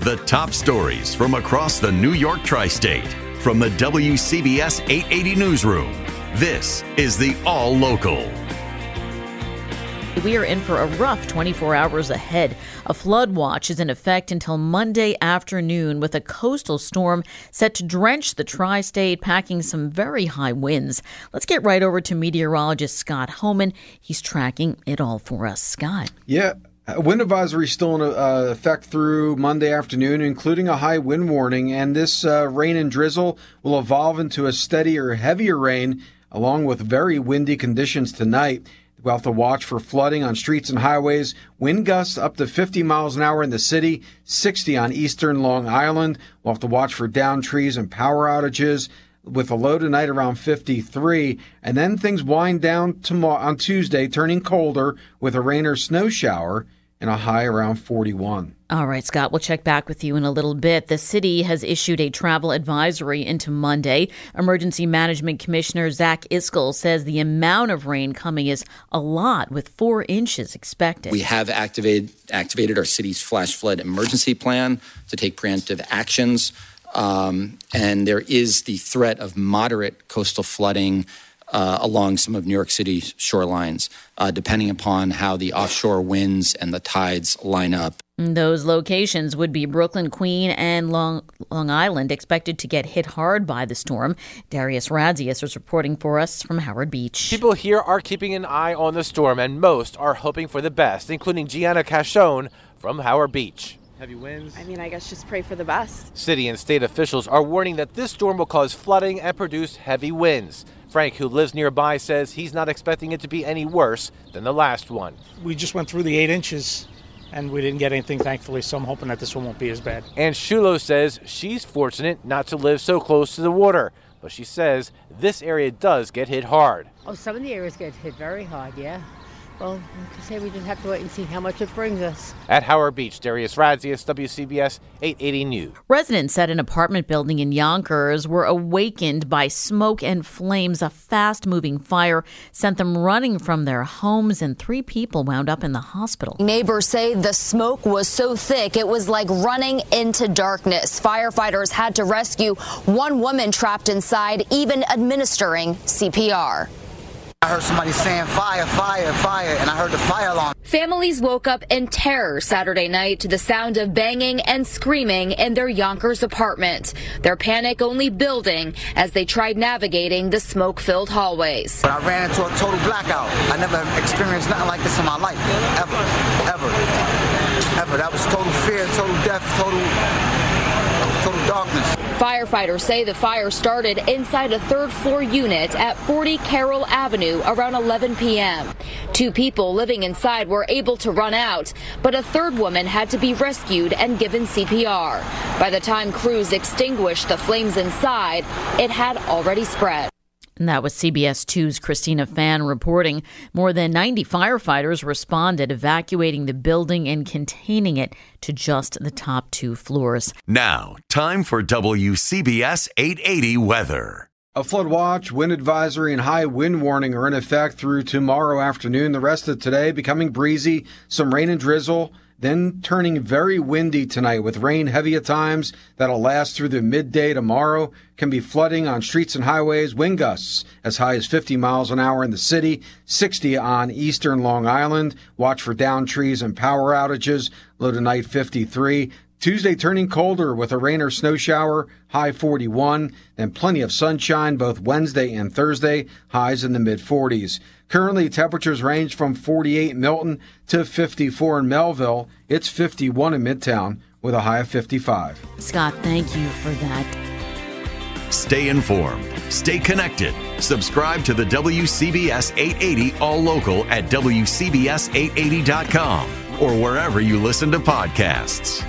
The top stories from across the New York tri state from the WCBS 880 Newsroom. This is the All Local. We are in for a rough 24 hours ahead. A flood watch is in effect until Monday afternoon with a coastal storm set to drench the tri state, packing some very high winds. Let's get right over to meteorologist Scott Homan. He's tracking it all for us. Scott. Yeah. Wind advisory still in uh, effect through Monday afternoon, including a high wind warning, and this uh, rain and drizzle will evolve into a steadier, heavier rain, along with very windy conditions tonight. We'll have to watch for flooding on streets and highways, wind gusts up to 50 miles an hour in the city, 60 on eastern Long Island. We'll have to watch for down trees and power outages with a low tonight around 53. And then things wind down tomorrow on Tuesday, turning colder with a rain or snow shower and a high around 41. All right, Scott, we'll check back with you in a little bit. The city has issued a travel advisory into Monday. Emergency Management Commissioner Zach Iscol says the amount of rain coming is a lot, with four inches expected. We have activated, activated our city's flash flood emergency plan to take preemptive actions. Um, and there is the threat of moderate coastal flooding uh, along some of New York City's shorelines, uh, depending upon how the offshore winds and the tides line up. Those locations would be Brooklyn, Queen, and Long, Long Island, expected to get hit hard by the storm. Darius Radzius is reporting for us from Howard Beach. People here are keeping an eye on the storm, and most are hoping for the best, including Gianna Cashone from Howard Beach. Heavy winds. I mean, I guess just pray for the best. City and state officials are warning that this storm will cause flooding and produce heavy winds. Frank, who lives nearby, says he's not expecting it to be any worse than the last one. We just went through the eight inches and we didn't get anything, thankfully, so I'm hoping that this one won't be as bad. And Shulo says she's fortunate not to live so close to the water, but she says this area does get hit hard. Oh, some of the areas get hit very hard, yeah. Well, like I say, we just have to wait and see how much it brings us. At Howard Beach, Darius Radzius, WCBS 880 News. Residents at an apartment building in Yonkers were awakened by smoke and flames. A fast moving fire sent them running from their homes, and three people wound up in the hospital. Neighbors say the smoke was so thick it was like running into darkness. Firefighters had to rescue one woman trapped inside, even administering CPR. I heard somebody saying fire, fire, fire, and I heard the fire alarm. Families woke up in terror Saturday night to the sound of banging and screaming in their Yonkers apartment. Their panic only building as they tried navigating the smoke filled hallways. But I ran into a total blackout. I never experienced nothing like this in my life, ever, ever, ever. That was total fear, total death, total. Firefighters say the fire started inside a third floor unit at 40 Carroll Avenue around 11 p.m. Two people living inside were able to run out, but a third woman had to be rescued and given CPR. By the time crews extinguished the flames inside, it had already spread. And that was CBS 2's Christina Fan reporting. More than 90 firefighters responded, evacuating the building and containing it to just the top two floors. Now, time for WCBS 880 weather. A flood watch, wind advisory, and high wind warning are in effect through tomorrow afternoon. The rest of today becoming breezy, some rain and drizzle then turning very windy tonight with rain heavy at times that'll last through the midday tomorrow. Can be flooding on streets and highways, wind gusts as high as 50 miles an hour in the city, 60 on eastern Long Island. Watch for down trees and power outages. Low tonight 53. Tuesday turning colder with a rain or snow shower, high 41, then plenty of sunshine both Wednesday and Thursday, highs in the mid 40s. Currently, temperatures range from 48 in Milton to 54 in Melville. It's 51 in Midtown with a high of 55. Scott, thank you for that. Stay informed, stay connected. Subscribe to the WCBS 880 All Local at WCBS880.com or wherever you listen to podcasts.